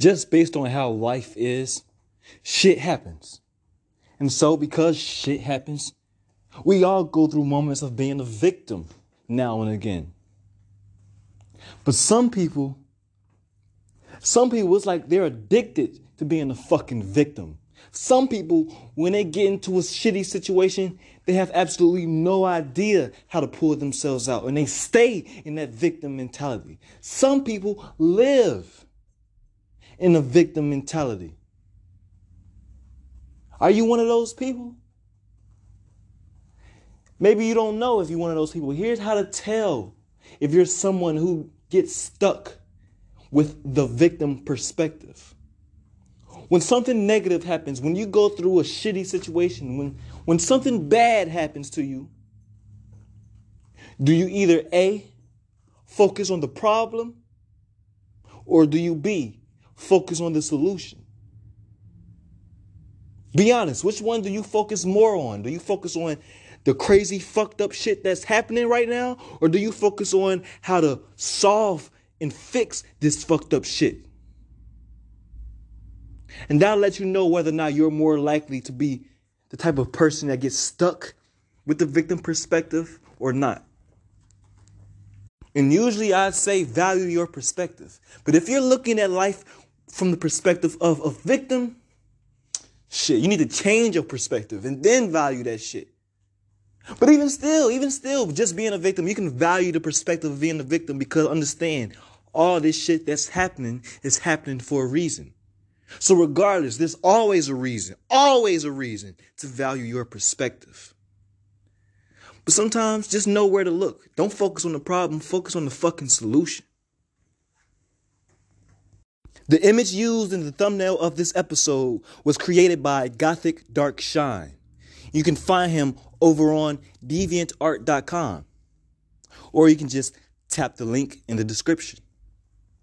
just based on how life is, shit happens. And so, because shit happens, we all go through moments of being a victim now and again. But some people, some people, it's like they're addicted to being a fucking victim. Some people, when they get into a shitty situation, they have absolutely no idea how to pull themselves out and they stay in that victim mentality. Some people live in a victim mentality. Are you one of those people? Maybe you don't know if you're one of those people. Here's how to tell if you're someone who gets stuck with the victim perspective. When something negative happens, when you go through a shitty situation, when, when something bad happens to you, do you either A, focus on the problem, or do you B, focus on the solution? Be honest, which one do you focus more on? Do you focus on the crazy fucked up shit that's happening right now? Or do you focus on how to solve and fix this fucked up shit? And that'll let you know whether or not you're more likely to be the type of person that gets stuck with the victim perspective or not. And usually I'd say value your perspective. But if you're looking at life from the perspective of a victim, shit, you need to change your perspective and then value that shit. But even still, even still, just being a victim, you can value the perspective of being a victim because understand all this shit that's happening is happening for a reason. So, regardless, there's always a reason, always a reason to value your perspective. But sometimes just know where to look. Don't focus on the problem, focus on the fucking solution. The image used in the thumbnail of this episode was created by Gothic Dark Shine. You can find him over on deviantart.com, or you can just tap the link in the description.